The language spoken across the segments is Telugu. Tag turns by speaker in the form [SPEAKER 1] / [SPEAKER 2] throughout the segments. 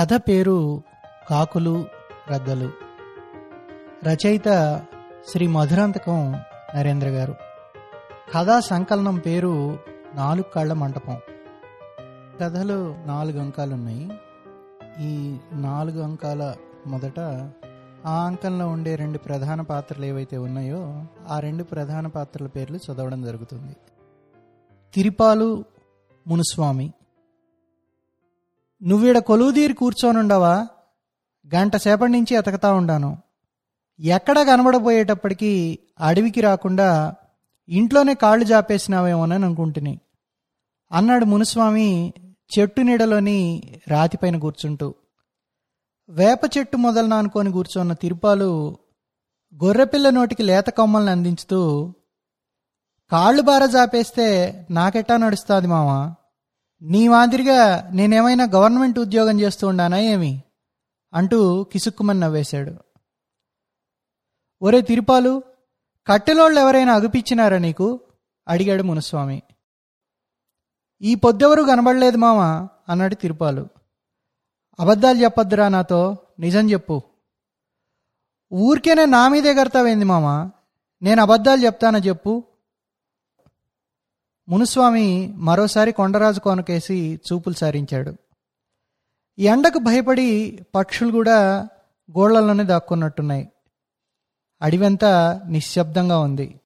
[SPEAKER 1] కథ పేరు కాకులు రద్దలు రచయిత శ్రీ మధురాంతకం నరేంద్ర గారు. కథా సంకలనం పేరు నాలుగు కాళ్ళ మంటపం. కథలో నాలుగు అంకాలు ఉన్నాయి ఈ నాలుగు అంకాల మొదట ఆ అంకంలో ఉండే రెండు ప్రధాన పాత్రలు ఏవైతే ఉన్నాయో ఆ రెండు ప్రధాన పాత్రల పేర్లు చదవడం జరుగుతుంది. తిరిపాలు మునుస్వామి నువ్వీడ కొలువుదీరి కూర్చోనుండవా? గంట సేపటి నుంచి ఎతకతా ఉండాను. ఎక్కడ కనబడబోయేటప్పటికీ అడవికి రాకుండా ఇంట్లోనే కాళ్ళు జాపేసినావేమోనని అనుకుంటుని. అన్నాడు మునుస్వామి చెట్టు నీడలోని రాతిపైన కూర్చుంటూ. వేప చెట్టు మొదలన అనుకొని కూర్చున్న తిరుపాలు గొర్రెపిల్ల నోటికి లేత కొమ్మల్ని అందించుతూ కాళ్ళు బార జాపేస్తే నాకెట్టా నడుస్తుంది మావా? నీ మాదిరిగా నేనేమైనా గవర్నమెంట్ ఉద్యోగం చేస్తూ ఉండానా ఏమి? అంటూ కిసుక్కుమని నవ్వేశాడు. ఒరే తిరుపాలు కట్టెలోళ్ళు ఎవరైనా అగుపిచ్చినారా నీకు? అడిగాడు మునుస్వామి. ఈ పొద్దెవరు కనబడలేదు మామ? అన్నాడు తిరుపాలు. అబద్ధాలు చెప్పొద్దురా నాతో నిజం చెప్పు. ఊరికేనే నా మీదే కడతావేంది మామ? నేను అబద్ధాలు చెప్తానా చెప్పు? మునుస్వామి మరోసారి కొండరాజు కొనకేసి చూపులు సారించాడు. ఎండకు భయపడి పక్షులు కూడా గోళ్ళలోనే దాక్కున్నట్టున్నాయి. అడివంతా నిశ్శబ్దంగా ఉంది.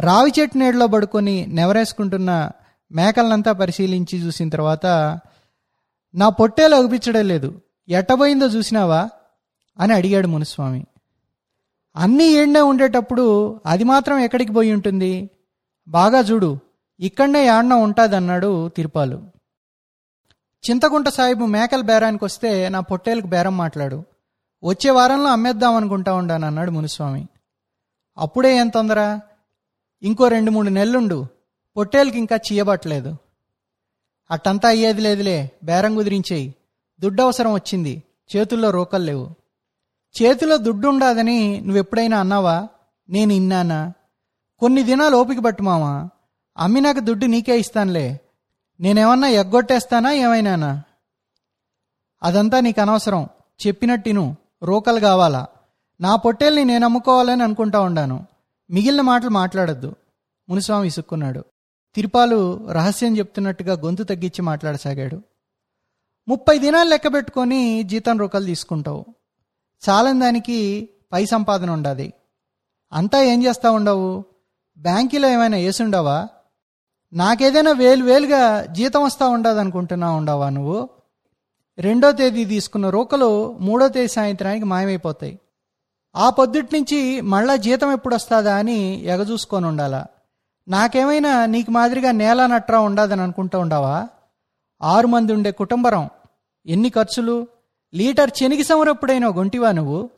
[SPEAKER 1] రావి చెట్టు నీడలో పడుకొని నెవరేసుకుంటున్న మేకలనంతా పరిశీలించి చూసిన తర్వాత నా పొట్టేలు అగుపించడం లేదు. ఎట్టబోయిందో చూసినావా? అని అడిగాడు మునుస్వామి. అన్నీ ఏడ్నే ఉండేటప్పుడు అది మాత్రం ఎక్కడికి పోయి ఉంటుంది? బాగా చూడు ఇక్కడనే యాడ్న ఉంటాదన్నాడు తిరుపాలు. చింతకుంట సాహిబు మేకల బేరానికి వస్తే నా పొట్టేలకు బేరం మాట్లాడు. వచ్చే వారంలో అమ్మేద్దాం అనుకుంటా ఉండాను అన్నాడు మునుస్వామి. అప్పుడే ఏం తొందర? ఇంకో రెండు మూడు నెలలుండు. పొట్టేలకి ఇంకా చీయబట్టలేదు. అట్టంతా అయ్యేది లేదులే బేరం కుదిరించేయి. దుడ్డు అవసరం వచ్చింది చేతుల్లో రోకలు లేవు. చేతిలో దుడ్డు ఉండదని నువ్వెప్పుడైనా అన్నావా? నేను ఇన్నానా? కొన్ని దినాలు ఓపిక పట్టు మామా అమ్మి నాకు దుడ్డు నీకే ఇస్తానులే. నేనేమన్నా ఎగ్గొట్టేస్తానా ఏమైనానా? అదంతా నీకు అనవసరం. చెప్పినట్టిను రోకలు కావాలా? నా పొట్టేల్ని నేను అమ్ముకోవాలని అనుకుంటా ఉండాను. మిగిలిన మాటలు మాట్లాడొద్దు. మునిస్వామి ఇసుక్కున్నాడు తిరుపాలు రహస్యం చెప్తున్నట్టుగా గొంతు తగ్గించి మాట్లాడసాగాడు. ముప్పై దినాలు లెక్క పెట్టుకొని జీతం రూకలు తీసుకుంటావు. చాలని దానికి పై సంపాదన ఉండాది. అంతా ఏం చేస్తా ఉండవు? బ్యాంకీలో ఏమైనా వేసుండవా నాకేదైనా వేలు వేలుగా జీతం వస్తా ఉండదు అనుకుంటున్నా ఉండవా నువ్వు? రెండో తేదీ తీసుకున్న రూకలు మూడో తేదీ సాయంత్రానికి మాయమైపోతాయి. ఆ పొద్దుటి నుంచి మళ్ళా జీతం ఎప్పుడు వస్తుందా అని ఎగజూసుకొని ఉండాలా? నాకేమైనా నీకు మాదిరిగా నేల నట్రా ఉండదని అనుకుంటూ ఉండవా? ఆరు మంది ఉండే కుటుంబరం ఎన్ని ఖర్చులు? లీటర్ చెనిగి సమరప్పుడైనా గొంటివా నువ్వు?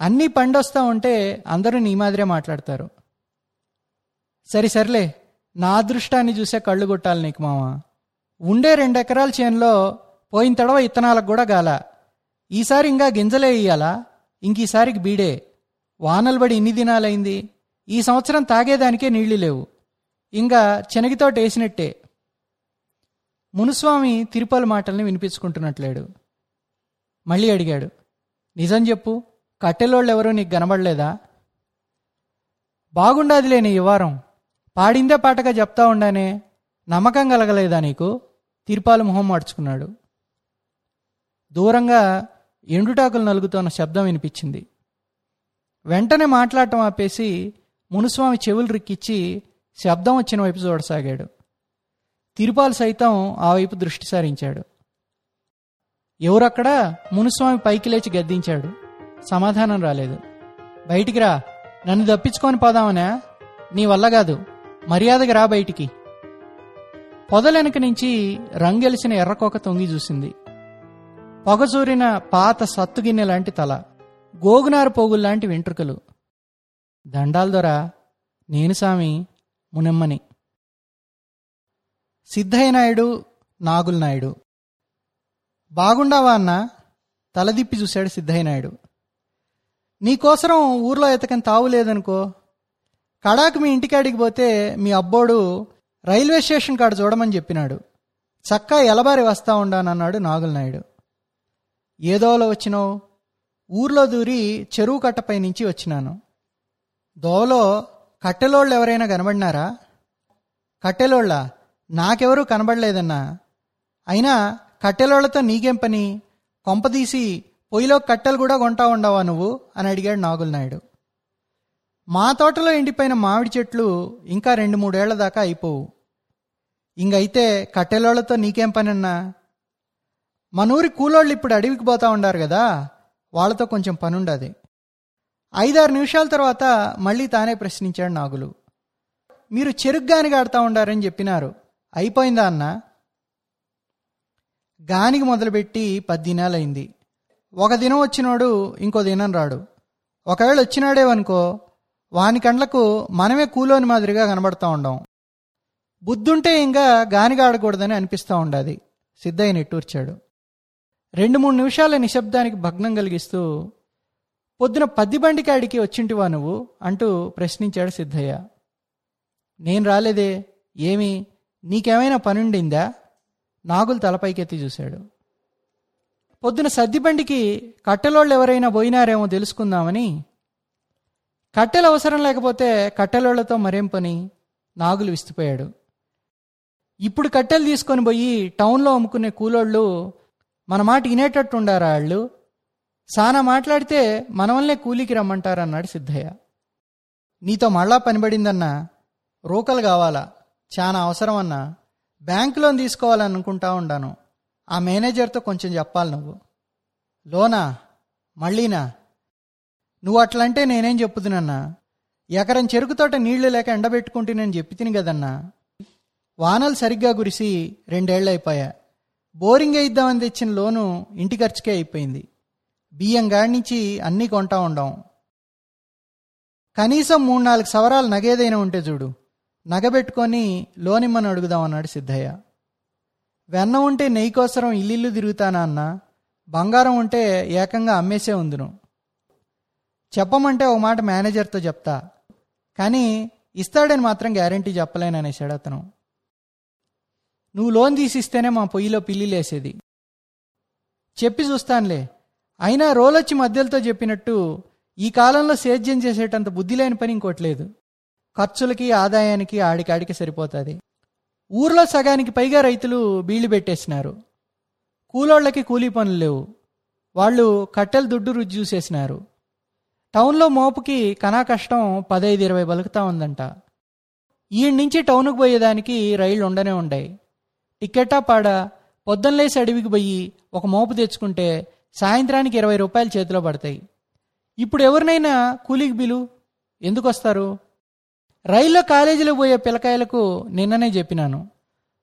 [SPEAKER 1] అన్నీ పండొస్తా ఉంటే అందరూ నీ మాదిరే మాట్లాడతారు. సరి సర్లే. నా అదృష్టాన్ని చూసే కళ్ళు కొట్టాలి నీకు మామ. ఉండే రెండు ఎకరాల చేనులో పోయిన తడవ ఇత్తనాలకు కూడా గాల. ఈసారి ఇంకా గింజలే ఇయ్యాలా? ఇంక ఈసారికి బీడే. వానలు పడి ఇన్ని దినాలైంది. ఈ సంవత్సరం తాగేదానికే నీళ్ళు లేవు. ఇంకా చెనగితోట వేసినట్టే. మునుస్వామి తిరుపల మాటల్ని వినిపించుకుంటున్నట్లేడు. మళ్ళీ అడిగాడు నిజం చెప్పు కట్టెలోళ్ళు ఎవరూ నీకు కనబడలేదా? బాగుండాదిలే నీ వారం పాడిందే పాటగా చెప్తా ఉండానే నమ్మకం కలగలేదా నీకు? తీర్పాలు మొహం మార్చుకున్నాడు. దూరంగా ఎండుటాకులు నలుగుతోన్న శబ్దం వినిపించింది. వెంటనే మాట్లాడటం ఆపేసి మునుస్వామి చెవులు రిక్కిచ్చి శబ్దం వచ్చిన వైపు చూడసాగాడు. తిరుపాలు సైతం ఆ వైపు దృష్టి సారించాడు. ఎవరక్కడా? మునుస్వామి పైకి లేచి గద్దించాడు. సమాధానం రాలేదు. బయటికి రా. నన్ను తప్పించుకొని పోదామనే? నీ వల్ల కాదు. మర్యాదగా రా బయటికి. పొదలెనక నుంచి రంగెలిసిన ఎర్రకోక తొంగి చూసింది. పొగచూరిన పాత సత్తుగిన్నె లాంటి తల గోగునారు పోగుల్లాంటి వెంట్రుకలు. దండాల దొర నేను సామి మునమ్మని. సిద్ధయ్య నాయుడు నాగుల్ నాయుడు. బాగుండావా అన్న? తలదిప్పి చూశాడు సిద్ధయ్య నాయుడు. నీకోసరం ఊర్లో ఎతకని తావు లేదనుకో కడాకు మీ ఇంటికాడికి పోతే మీ అబ్బోడు రైల్వే స్టేషన్ కాడ చూడమని చెప్పినాడు. చక్కా ఎలబారి వస్తా ఉండానన్నాడు నాగులనాయుడు. ఏదోలో వచ్చినావు? ఊర్లో దూరి చెరువు కట్టపై నుంచి వచ్చినాను. దోవలో కట్టెలోళ్ళు ఎవరైనా కనబడినారా? కట్టెలోళ్ళ? నాకెవరూ కనబడలేదన్నా. అయినా కట్టెలోళ్ళతో నీకేం పని? కొంపదీసి పొయ్యిలో కట్టెలు కూడా కొంటా ఉండవా నువ్వు? అని అడిగాడు నాగులనాయుడు. మా తోటలో ఎండిపోయిన మామిడి చెట్లు ఇంకా రెండు మూడేళ్ళ దాకా అయిపోవు. ఇంకైతే కట్టెలోళ్ళతో నీకేం పనన్నా? మనూరి కూలోళ్ళు ఇప్పుడు అడవికి పోతా ఉండారు కదా వాళ్ళతో కొంచెం పనుండది. ఐదారు నిమిషాల తర్వాత మళ్ళీ తానే ప్రశ్నించాడు నాగులు. మీరు చెరుగ్గాని ఆడుతూ ఉండారని చెప్పినారు. అయిపోయిందా అన్న? గానికి మొదలుపెట్టి పద్దినాలైంది ఒక దినం వచ్చినోడు ఇంకో దినం రాడు. ఒకవేళ వచ్చినాడేవనుకో వాని కండ్లకు మనమే కూలోని మాదిరిగా కనబడతా ఉండం. బుద్ధుంటే ఇంకా గానిగాడకూడదని అనిపిస్తూ ఉండాది. సిద్ధయ్య నిట్టూర్చాడు రెండు మూడు నిమిషాల నిశ్శబ్దానికి భగ్నం కలిగిస్తూ పొద్దున పద్ది బండికాడికి వచ్చింటివా నువ్వు? అంటూ ప్రశ్నించాడు సిద్ధయ్య. నేను రాలేదే. ఏమి? నీకేమైనా పనుండిందా? నాగులు తలపైకెత్తి చూశాడు. పొద్దున సద్దిబండికి కట్టెలోళ్ళు ఎవరైనా పోయినారేమో తెలుసుకుందామని కట్టెలు అవసరం లేకపోతే కట్టెలతో మరేం పని? నాగులు విస్తుపోయాడు. ఇప్పుడు కట్టెలు తీసుకొని పోయి టౌన్లో అమ్ముకునే కూలోళ్ళు మన మాట వినేటట్టు ఉండారా వాళ్ళు సానా మాట్లాడితే మన వల్లే కూలికి రమ్మంటారన్నాడు సిద్ధయ్య. నీతో మళ్ళా పనిపడిందన్నా రూకలు కావాలా? చాలా అవసరం అన్నా బ్యాంక్ లోన్ తీసుకోవాలనుకుంటా ఉండాను. ఆ మేనేజర్తో కొంచెం చెప్పాలి నువ్వు. లోనా? మళ్ళీనా? నువ్వు అట్లంటే నేనేం చెప్పుదునన్నా ఎకరం చెరుకు తోట నీళ్ళు లేక ఎండబెట్టుకుంటే చెప్పి తిని కదన్నా? వానలు సరిగ్గా కురిసి రెండేళ్ళు అయిపోయా బోరింగ్ ఇద్దామని తెచ్చిన లోను ఇంటి ఖర్చుకే అయిపోయింది. బియ్యం గాడి నుంచి అన్నీ కొంటా ఉండం. కనీసం మూడు నాలుగు సవరాలు నగేదైనా ఉంటే చూడు. నగబెట్టుకొని లోనిమ్మని అడుగుదామన్నాడు సిద్ధయ్య. వెన్న ఉంటే నెయ్యి కోసరం ఇల్లిల్లు తిరుగుతానా అన్న? బంగారం ఉంటే ఏకంగా అమ్మేసే ఉందును. చెప్పమంటే ఒక మాట మేనేజర్తో చెప్తా. కానీ ఇస్తాడని మాత్రం గ్యారంటీ చెప్పలేననేసాడు అతను. నువ్వు లోన్ తీసిస్తేనే మా పొయ్యిలో పిల్లిలేసేది చెప్పి చూస్తానులే. అయినా రోలొచ్చి మధ్యలతో చెప్పినట్టు ఈ కాలంలో సేద్యం చేసేటంత బుద్ధి లేని పని ఇంకోట్లేదు ఖర్చులకి ఆదాయానికి ఆడికాడికి సరిపోతుంది. ఊర్లో సగానికి పైగా రైతులు బీళ్ళు పెట్టేసినారు. కూలోళ్ళకి కూలీ పనులు లేవు. వాళ్ళు కట్టెలు దుడ్డు రుచి చూసేసినారు. టౌన్లో మోపుకి కనా కష్టం పదైదు ఇరవై బలుకుతా ఉందంట. ఈ నుంచి టౌన్కు పోయేదానికి రైళ్ళు ఉండనే ఉండాయి. టికెటా పాడా పొద్దున్నలేసి అడవికి పోయి ఒక మోపు తెచ్చుకుంటే సాయంత్రానికి ఇరవై రూపాయలు చేతిలో పడతాయి. ఇప్పుడు ఎవరినైనా కూలీకి బిలు ఎందుకు వస్తారు రైల్లో కాలేజీలో పోయే పిల్లకాయలకు నిన్ననే చెప్పినాను.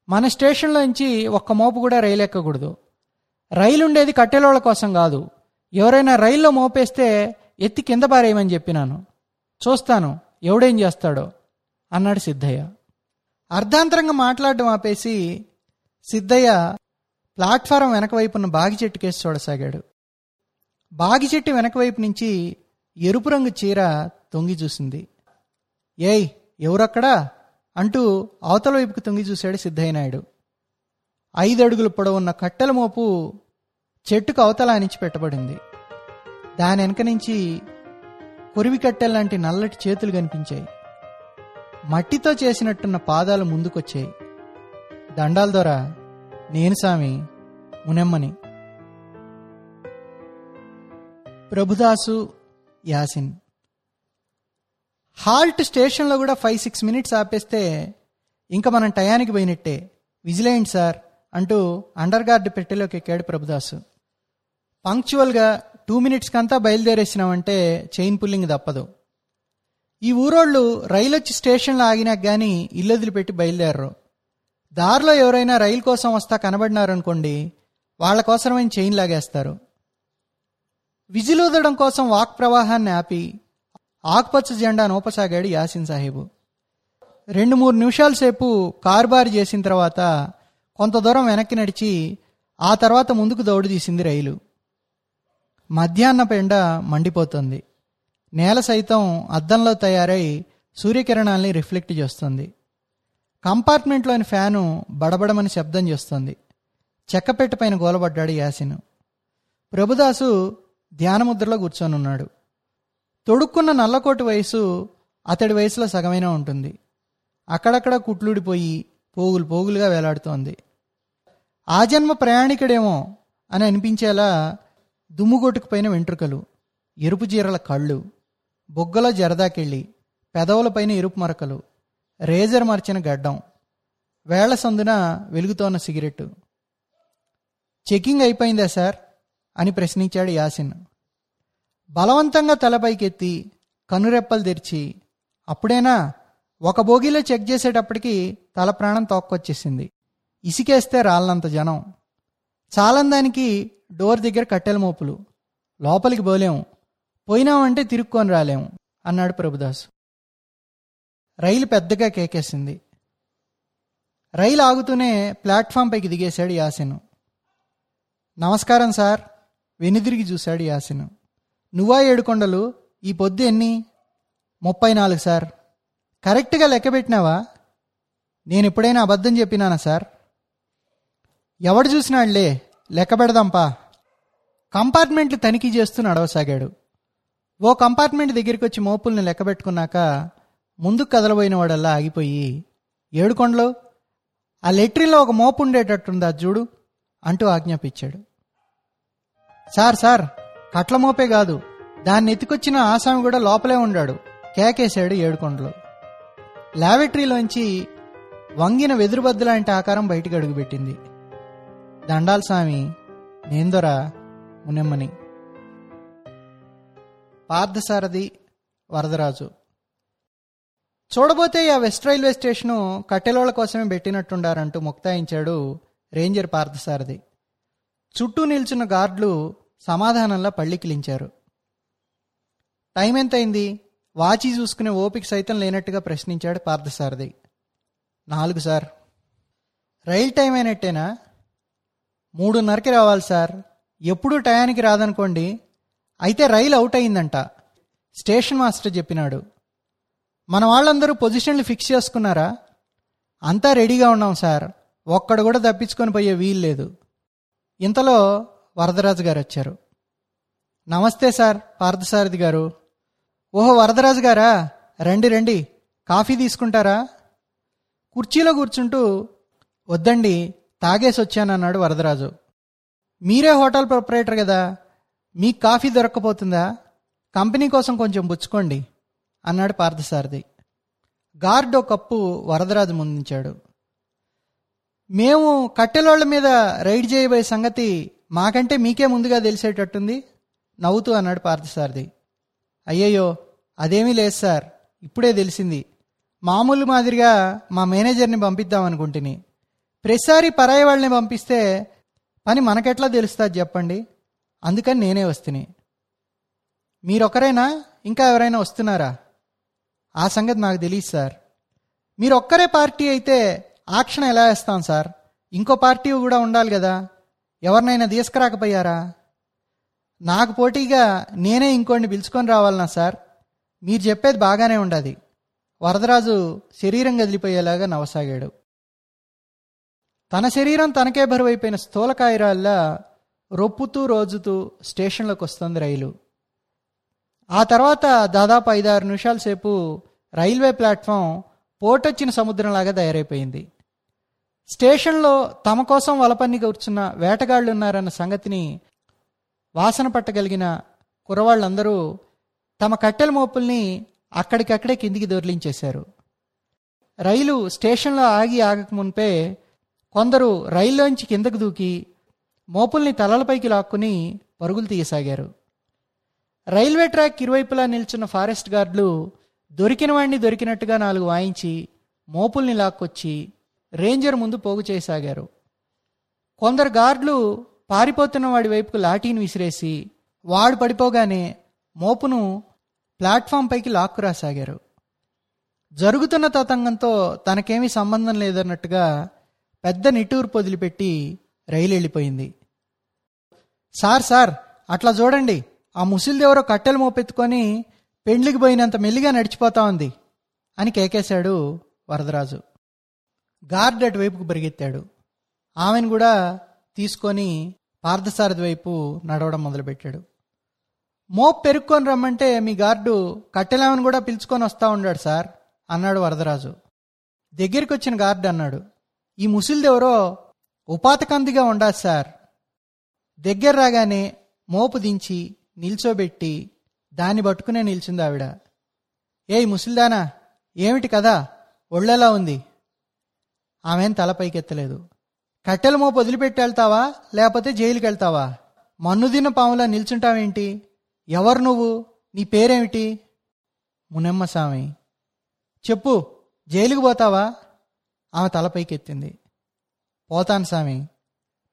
[SPEAKER 1] మన స్టేషన్లో నుంచి ఒక్క మోపు కూడా రైలు ఎక్కకూడదు. రైలు ఉండేది కట్టెలోళ్ళ కోసం కాదు. ఎవరైనా రైల్లో మోపేస్తే ఎత్తి కింద పారేయమని చెప్పినాను. చూస్తాను ఎవడేం చేస్తాడో అన్నాడు సిద్ధయ్య. అర్ధాంతరంగా మాట్లాడడం ఆపేసి సిద్ధయ్య ప్లాట్ఫారం వెనకవైపున్న బాగి చెట్టు కేసు చూడసాగాడు. బాగి చెట్టు వెనకవైపు నుంచి ఎరుపు రంగు చీర తొంగి చూసింది. ఏయ్ ఎవరక్కడా? అంటూ అవతల వైపుకు తొంగి చూశాడు సిద్ధయ్య నాయుడు ఐదు అడుగులు పొడవున్న కట్టెల మోపు చెట్టుకు అవతల అణిచి పెట్టబడింది. దాని వెనక నుంచి కొరివికట్టెల్లాంటి నల్లటి చేతులు కనిపించాయి. మట్టితో చేసినట్టున్న పాదాలు ముందుకొచ్చాయి. దండాల ద్వారా నేను సామి మునెమ్మని. ప్రభుదాసు యాసిన్. హాల్ట్ స్టేషన్లో కూడా ఫైవ్ సిక్స్ మినిట్స్ ఆపేస్తే ఇంకా మనం టయానికి పోయినట్టే. విజిలేయండి సార్ అంటూ అండర్ గార్డ్ పెట్టెలోకి ఎక్కాడు ప్రభుదాసు. పంక్చువల్గా టూ మినిట్స్కి అంతా బయలుదేరేసినామంటే చైన్ పుల్లింగ్ తప్పదు. ఈ ఊరోళ్ళు రైలు వచ్చి స్టేషన్లో ఆగినాక కానీ ఇల్లు వదిలిపెట్టి బయలుదేరరు. దారిలో ఎవరైనా రైలు కోసం వస్తా కనబడినారనుకోండి వాళ్ళ కోసమైన చైన్ లాగేస్తారు. విజిలూదడం కోసం వాక్ ప్రవాహాన్ని ఆపి ఆకుపచ్చ జెండా నూపసాగాడు యాసిన్ సాహెబు. రెండు మూడు నిమిషాల సేపు కారుబారు చేసిన తర్వాత కొంత దూరం వెనక్కి నడిచి ఆ తర్వాత ముందుకు దౌడు తీసింది రైలు. మధ్యాహ్న ఎండ మండిపోతుంది. నేల సైతం అద్దంలో తయారై సూర్యకిరణాల్ని రిఫ్లెక్ట్ చేస్తుంది. కంపార్ట్మెంట్లోని ఫ్యాను బడబడమని శబ్దం చేస్తుంది. చెక్కపెట్ట పైన గోలబడ్డాడు యాసిను. ప్రభుదాసు ధ్యానముద్రలో కూర్చొనున్నాడు. తొడుక్కున్న నల్లకోటి వయసు అతడి వయసులో సగమైనా ఉంటుంది. అక్కడక్కడ కుట్లుడిపోయి పోగులు పోగులుగా వేలాడుతోంది. ఆ జన్మ ప్రయాణికుడేమో అని అనిపించేలా దుమ్ముగొట్టుకుపోయిన వెంట్రుకలు ఎరుపు జీరల కళ్ళు బొగ్గల జరదాకెళ్ళి పెదవులపైన ఎరుపు మరకలు రేజర్ మార్చిన గడ్డం వేళ్ళ సందున వెలుగుతోన్న సిగరెట్టు. చెకింగ్ అయిపోయిందా సార్? అని ప్రశ్నించాడు యాసిన్. బలవంతంగా తలపైకెత్తి కనురెప్పలు తెరిచి అప్పుడేనా? ఒక బోగిలో చెక్ చేసేటప్పటికి తల ప్రాణం తోక్కొచ్చేసింది. ఇసికేస్తే రాళ్ళంత జనం. చాలందానికి డోర్ దగ్గర కట్టెల మోపులు లోపలికి పోలేము పోయినామంటే తిరుక్కొని రాలేము అన్నాడు ప్రభుదాస్. రైలు పెద్దగా కేకేసింది. రైలు ఆగుతూనే ప్లాట్ఫామ్ పైకి దిగేశాడు యాసిన్. నమస్కారం సార్ వెనుదిరిగి చూశాడు యాసిన్. నువ్వా ఏడుకొండలు ఈ పొద్దు ఎన్ని? ముప్పై నాలుగు సార్. కరెక్ట్గా లెక్క పెట్టినావా? నేను ఎప్పుడైనా అబద్ధం చెప్పినానా సార్? ఎవడు చూసినాడులే? లెక్క పెడదాంపా. కంపార్ట్మెంట్లు తనిఖీ చేస్తూ నడవసాగాడు. ఓ కంపార్ట్మెంట్ దగ్గరికి వచ్చి మోపుల్ని లెక్కబెట్టుకున్నాక ముందుకు కదలబోయిన వాడల్లా ఆగిపోయి ఏడుకొండలో ఆ లెట్రిన్లో ఒక మోపు ఉండేటట్టుందా చూడు అంటూ ఆజ్ఞాపించాడు. సార్ సార్ కట్ల మోపే కాదు దాన్ని ఎత్తుకొచ్చిన ఆసామి కూడా లోపలే ఉండాడు కేకేశాడు ఏడుకొండలో లాబెటరీలోంచి వంగిన వెదురుబద్దు లాంటి ఆకారం బయటికి అడుగుపెట్టింది. దండాల స్వామి నేందొరా మునెమ్మని. పార్థసారథి వరదరాజు. చూడబోతే ఆ వెస్ట్ రైల్వే స్టేషను కట్టెలోళ్ళ కోసమే పెట్టినట్టుండారంటూ ముక్తాయించాడు రేంజర్ పార్థసారథి. చుట్టూ నిల్చున్న గార్డులు సమాధానంలా పళ్ళికిలించారు టైం ఎంతైంది వాచి చూసుకునే ఓపిక సైతం లేనట్టుగా ప్రశ్నించాడు పార్థసారథి. నాలుగు సార్. రైల్ టైం అయినట్టేనా? మూడున్నరకి రావాలి సార్. ఎప్పుడూ టయానికి రాదనుకోండి అయితే రైలు అవుట్ అయిందంట. స్టేషన్ మాస్టర్ చెప్పినాడు మన వాళ్ళందరూ పొజిషన్లు ఫిక్స్ చేసుకున్నారా? అంతా రెడీగా ఉన్నాం సార్. ఒక్కడు కూడా తప్పించుకొని పోయే వీలు లేదు. ఇంతలో వరదరాజు గారు వచ్చారు. నమస్తే సార్ పార్థసారథి గారు. ఓహో వరదరాజు గారా? రండి రండి. కాఫీ తీసుకుంటారా? కుర్చీలో కూర్చుంటూ వద్దండి తాగేసి వచ్చానన్నాడు వరదరాజు. మీరే హోటల్ ప్రొపరేటర్ కదా? మీకు కాఫీ దొరక్కపోతుందా? కంపెనీ కోసం కొంచెం పుచ్చుకోండి అన్నాడు పార్థసారథి. గార్డ్ ఒక కప్పు వరదరాజు ముందుంచాడు. మేము కట్టెలోళ్ళ మీద రైడ్ చేయబోయే సంగతి మాకంటే మీకే ముందుగా తెలిసేటట్టుంది నవ్వుతూ అన్నాడు పార్థసారథి. అయ్యయ్యో అదేమీ లేదు సార్ ఇప్పుడే తెలిసింది. మామూలు మాదిరిగా మా మేనేజర్ని పంపిద్దాం అనుకుంటుని. ప్రతిసారి పరాయి వాళ్ళని పంపిస్తే పని మనకెట్లా తెలుస్తుంది చెప్పండి? అందుకని నేనే వస్తుని. మీరొక్కరేనా ఇంకా ఎవరైనా వస్తున్నారా? ఆ సంగతి నాకు తెలియదు సార్. మీరు ఒక్కరే పార్టీ అయితే ఆక్షన్ ఎలా వేస్తాం సార్? ఇంకో పార్టీ కూడా ఉండాలి కదా. ఎవరినైనా తీసుకురాకపోయారా? నాకు పోటీగా నేనే ఇంకోడిని పిలుచుకొని రావాలనా సార్? మీరు చెప్పేది బాగానే ఉండదు. వరదరాజు శరీరం కదిలిపోయేలాగా నవసాగాడు. తన శరీరం తనకే బరువైపోయిన స్థూలకాయరాల్లా రొప్పుతూ రోజుతూ స్టేషన్లోకి వస్తుంది రైలు. ఆ తర్వాత దాదాపు ఐదారు నిమిషాల సేపు రైల్వే ప్లాట్ఫామ్ పోటొచ్చిన సముద్రంలాగా తయారైపోయింది. స్టేషన్లో తమ కోసం వలపన్ని కూర్చున్న వేటగాళ్ళు ఉన్నారన్న సంగతిని వాసన పట్టగలిగిన కురవాళ్ళందరూ తమ కట్టెల మోపుల్ని అక్కడికక్కడే కిందికి దొర్లించేశారు. రైలు స్టేషన్లో ఆగి ఆగక మునిపే కొందరు రైల్లోంచి కిందకు దూకి మోపుల్ని తలలపైకి లాక్కుని పరుగులు తీయసాగారు. రైల్వే ట్రాక్ ఇరువైపులా నిల్చున్న ఫారెస్ట్ గార్డులు దొరికిన వాడిని దొరికినట్టుగా నాలుగు వాయించి మోపుల్ని లాక్కొచ్చి రేంజర్ ముందు పోగు చేయసాగారు. కొందరు గార్డులు పారిపోతున్న వాడి వైపుకు లాఠీని విసిరేసి వాడు పడిపోగానే మోపును ప్లాట్ఫామ్ పైకి లాక్కురాసాగారు జరుగుతున్న తతంగంతో తనకేమీ సంబంధం లేదన్నట్టుగా పెద్ద నిట్టూర్పు వదిలిపెట్టి రైలు వెళ్ళిపోయింది సార్ సార్ అట్లా చూడండి. ఆ ముసిల్దెవరో కట్టెలు మోపెత్తుకొని పెండ్లికి పోయినంత మెల్లిగా నడిచిపోతా ఉంది అని కేకేశాడు వరదరాజు. గార్డ్ అటువైపుకు పరిగెత్తాడు. ఆమెను కూడా తీసుకొని పార్థసారథి వైపు నడవడం మొదలుపెట్టాడు. మోప్ పెరుక్కొని రమ్మంటే మీ గార్డు కట్టెలామని కూడా పిలుచుకొని వస్తా ఉన్నాడు సార్ అన్నాడు వరదరాజు. దగ్గరికి వచ్చిన గార్డు అన్నాడు. ఈ ముసిల్దెవరో ఉపాతకందిగా ఉండాలి సార్. దగ్గర రాగానే మోపు దించి నిల్చోబెట్టి దాన్ని పట్టుకునే నిల్చుంది ఆవిడ. ఏయ్ ముసిల్దానా ఏమిటి కదా ఒళ్ళెలా ఉంది? ఆమెను తల పైకెత్తలేదు. కట్టెల మోపు వదిలిపెట్టి వెళ్తావా? లేకపోతే జైలుకి వెళ్తావా? మన్నుదిన పాములా నిల్చుంటావేంటి? ఎవరు నువ్వు? నీ పేరేమిటి? మునమ్మ స్వామి. చెప్పు జైలుకు పోతావా? ఆమె తలపైకెత్తింది పోతాను స్వామి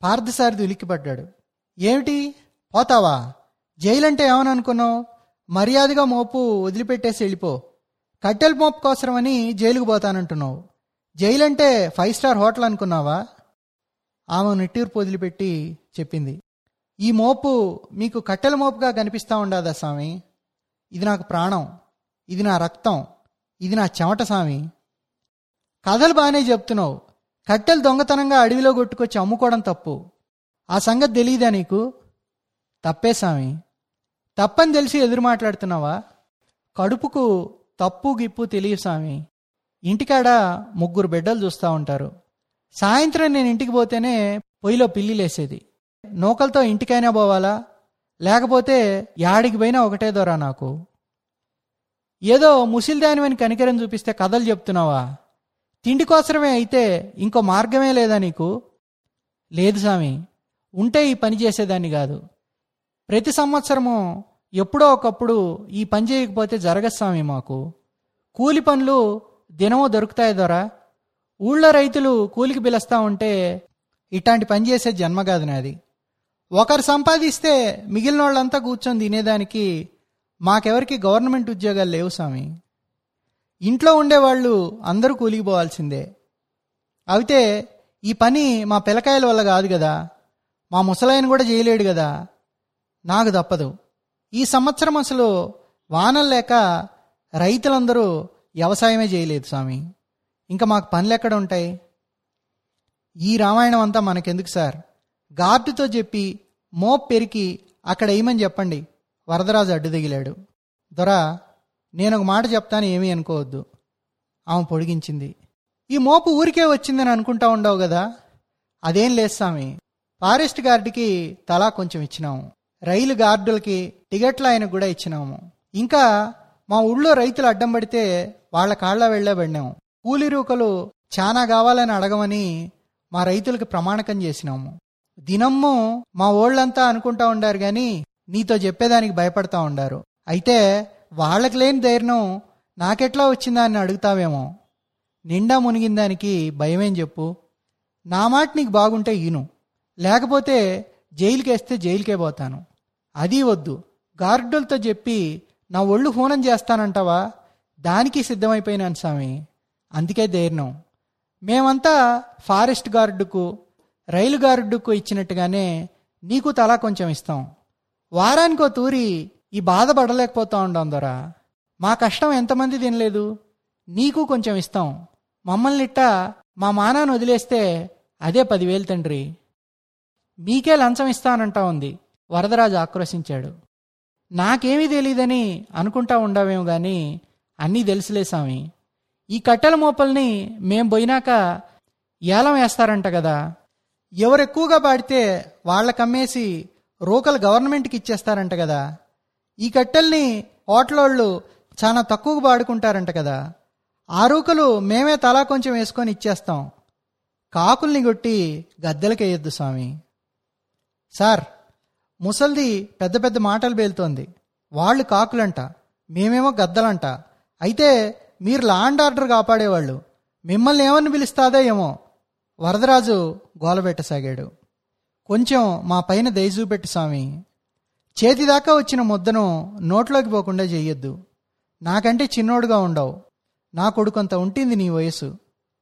[SPEAKER 1] పార్థసారథి ఉలిక్కిపడ్డాడు. ఏమిటి? పోతావా? జైలంటే ఏమననుకున్నావు? మర్యాదగా మోపు వదిలిపెట్టేసి వెళ్ళిపో. కట్టెల మోపు కోసమని జైలుకు పోతానంటున్నావు. జైలంటే ఫైవ్ స్టార్ హోటల్ అనుకున్నావా? ఆమె నిట్టూర్పు వదిలిపెట్టి చెప్పింది. ఈ మోపు మీకు కట్టెల మోపుగా కనిపిస్తా ఉండదా స్వామి ఇది నాకు ప్రాణం. ఇది నా రక్తం. ఇది నా చెమట స్వామి కథలు బాగానే చెప్తున్నావు. కట్టెలు దొంగతనంగా అడవిలో కొట్టుకొచ్చి అమ్ముకోవడం తప్పు. ఆ సంగతి తెలియదా నీకు? తప్పే స్వామి. తప్పని తెలిసి ఎదురు మాట్లాడుతున్నావా? కడుపుకు తప్పు గిప్పు తెలియదు స్వామి. ఇంటికాడ ముగ్గురు బిడ్డలు చూస్తూ ఉంటారు. సాయంత్రం నేను ఇంటికి పోతేనే పొయ్యిలో పిల్లిలేసేది నూకలతో ఇంటికైనా పోవాలా? లేకపోతే యాడికి పోయినా ఒకటే దొరా నాకు. ఏదో ముసిల్దానివని కనికరం చూపిస్తే కథలు చెప్తున్నావా? తిండి కోసమే అయితే ఇంకో మార్గమే లేదా నీకు? లేదు స్వామి ఉంటే ఈ పని చేసేదాన్ని కాదు. ప్రతి సంవత్సరము ఎప్పుడో ఒకప్పుడు ఈ పని చేయకపోతే జరగదు స్వామి మాకు. కూలి పనులు దినమో దొరుకుతాయి దొరా ఊళ్ళో రైతులు కూలికి పిలుస్తా ఉంటే ఇట్లాంటి పని చేసే జన్మ కాదు నాది. ఒకరు సంపాదిస్తే మిగిలిన వాళ్ళంతా కూర్చొని తినేదానికి మాకెవరికి గవర్నమెంట్ ఉద్యోగాలు లేవు స్వామి. ఇంట్లో ఉండేవాళ్ళు అందరూ కూలిగిపోవాల్సిందే. అయితే ఈ పని మా పిల్లకాయల వల్ల కాదు కదా. మా ముసలాయన కూడా చేయలేడు కదా. నాకు తప్పదు. ఈ సంవత్సరం అసలు వానలు లేక రైతులందరూ వ్యవసాయమే చేయలేదు స్వామి. ఇంకా మాకు పనులు ఎక్కడ ఉంటాయి? ఈ రామాయణం అంతా మనకెందుకు సార్? గార్డుతో చెప్పి మోప్ పెరికి అక్కడ వేయమని చెప్పండి. వరదరాజు అడ్డు దిగిలాడు దొరా నేను ఒక మాట చెప్తాను ఏమీ అనుకోవద్దు. ఆమె పొడిగించింది. ఈ మోపు ఊరికే వచ్చిందని అనుకుంటా ఉండవు కదా? అదేం లేదు స్వామి. ఫారెస్ట్ గార్డుకి తలా కొంచెం ఇచ్చినాము. రైలు గార్డులకి టికెట్లు ఆయనకు కూడా ఇచ్చినాము. ఇంకా మా ఊళ్ళో రైతులు అడ్డం పడితే వాళ్ళ కాళ్ళ వెళ్ళబడినాము కూలి రూకలు చాలా కావాలని అడగమని మా రైతులకి ప్రమాణకం చేసినాము. దినమ్ము మా ఓళ్ళంతా అనుకుంటా ఉండారు గాని నీతో చెప్పేదానికి భయపడతా ఉండారు. అయితే వాళ్ళకి లేని ధైర్యం నాకెట్లా వచ్చిందా అని అడుగుతావేమో. నిండా మునిగిన దానికి భయమేం చెప్పు. నా మాట నీకు బాగుంటే ఈను. లేకపోతే జైలుకేస్తే జైలుకే పోతాను. అది వద్దు. గార్డులతో చెప్పి నా ఒళ్ళు హూనం చేస్తానంటావా? దానికి సిద్ధమైపోయినాను స్వామి. అందుకే ధైర్యం. మేమంతా ఫారెస్ట్ గార్డుకు రైలు గార్డుకు ఇచ్చినట్టుగానే నీకు తలా కొంచెం ఇస్తాం. వారానికో తూరి ఈ బాధ పడలేకపోతా ఉండం ద్వారా మా కష్టం ఎంతమంది తినలేదు? నీకు కొంచెం ఇస్తాం. మమ్మల్ని ఇట్ట మా మానాన్ని వదిలేస్తే అదే పదివేలు తండ్రి. మీకే లంచం ఇస్తానంటా ఉంది. వరదరాజు ఆక్రోశించాడు. నాకేమీ తెలియదని అనుకుంటా ఉండవేమో కానీ అన్నీ తెలుసులే స్వామి ఈ కట్టెల మోపల్ని మేం పోయినాక ఏలం వేస్తారంట కదా. ఎవరెక్కువగా పాడితే వాళ్ళకమ్మేసి రోకలు గవర్నమెంట్కి ఇచ్చేస్తారంట కదా. ఈ కట్టెల్ని హోటలోళ్ళు చాలా తక్కువగా పాడుకుంటారంట కదా. ఆ మేమే తలా కొంచెం వేసుకొని ఇచ్చేస్తాం. కాకుల్ని కొట్టి గద్దెలకేయొద్దు స్వామి. సార్ ముసల్ది పెద్ద పెద్ద మాటలు బేలుతోంది వాళ్ళు కాకులంట మేమేమో గద్దలంట. అయితే మీరు లాండ్ ఆర్డర్ కాపాడేవాళ్ళు. మిమ్మల్ని ఏమని పిలుస్తాదో ఏమో. వరదరాజు గోలబెట్టసాగాడు కొంచెం మా పైన దయ చూపెట్టు స్వామి. చేతిదాకా వచ్చిన ముద్దను నోట్లోకి పోకుండా చెయ్యొద్దు. నాకంటే చిన్నోడుగా ఉండవు. నా కొడుకంత ఉంటుంది నీ వయసు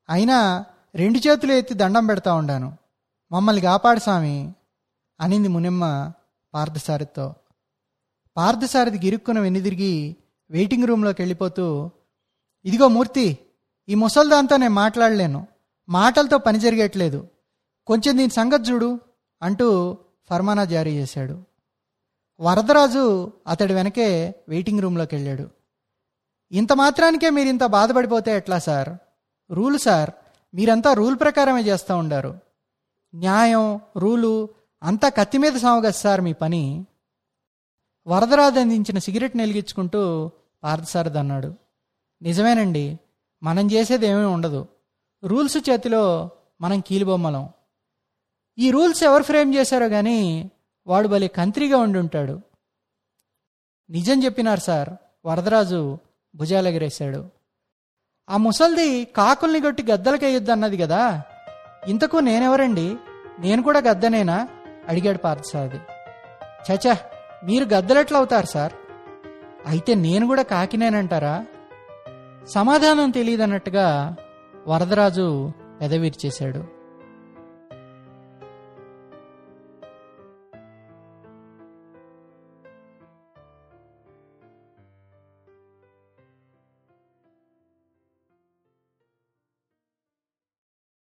[SPEAKER 1] అయినా రెండు చేతులు ఎత్తి దండం పెడతా ఉండాను. మమ్మల్ని కాపాడు స్వామి అనింది మునిమ్మ పార్థసారథితో. పార్థసారథి గిరుక్కున వెనుదిరిగి వెయిటింగ్ రూమ్లోకి వెళ్ళిపోతూ ఇదిగో మూర్తి ఈ ముసల్దాంతో నేను మాట్లాడలేను. మాటలతో పని జరిగేట్లేదు. కొంచెం దీని సంగతి చూడు అంటూ ఫర్మానా జారీ చేశాడు. వరదరాజు అతడి వెనకే వెయిటింగ్ రూమ్లోకి వెళ్ళాడు. ఇంత మాత్రానికే మీరు ఇంత బాధపడిపోతే ఎట్లా సార్? రూల్ సార్ మీరంతా రూల్ ప్రకారమే చేస్తూ ఉండారు. న్యాయం రూలు అంతా కత్తి మీద సామగదు సార్ మీ పని. వరదరాజు అందించిన సిగరెట్ నిలిగించుకుంటూ పార్థసారథి అన్నాడు. నిజమేనండి మనం చేసేది ఏమీ ఉండదు. రూల్స్ చేతిలో మనం కీలుబొమ్మలం. ఈ రూల్స్ ఎవరు ఫ్రేమ్ చేశారో కానీ వాడు భలే కంత్రిగా ఉండి ఉంటాడు. నిజం చెప్పినారు సార్. వరదరాజు భుజాలెగరేశాడు. ఆ ముసల్ది కాకుల్ని కొట్టి గద్దలకేయొద్దు అన్నది కదా. ఇంతకు నేనెవరండి? నేను కూడా గద్దనేనా? అడిగాడు పార్థసారథి. చచా మీరు గద్దలెట్లవుతారు సార్? అయితే నేను కూడా కాకినేనంటారా? సమాధానం తెలియదన్నట్టుగా వరదరాజు పెదవిర్చేశాడు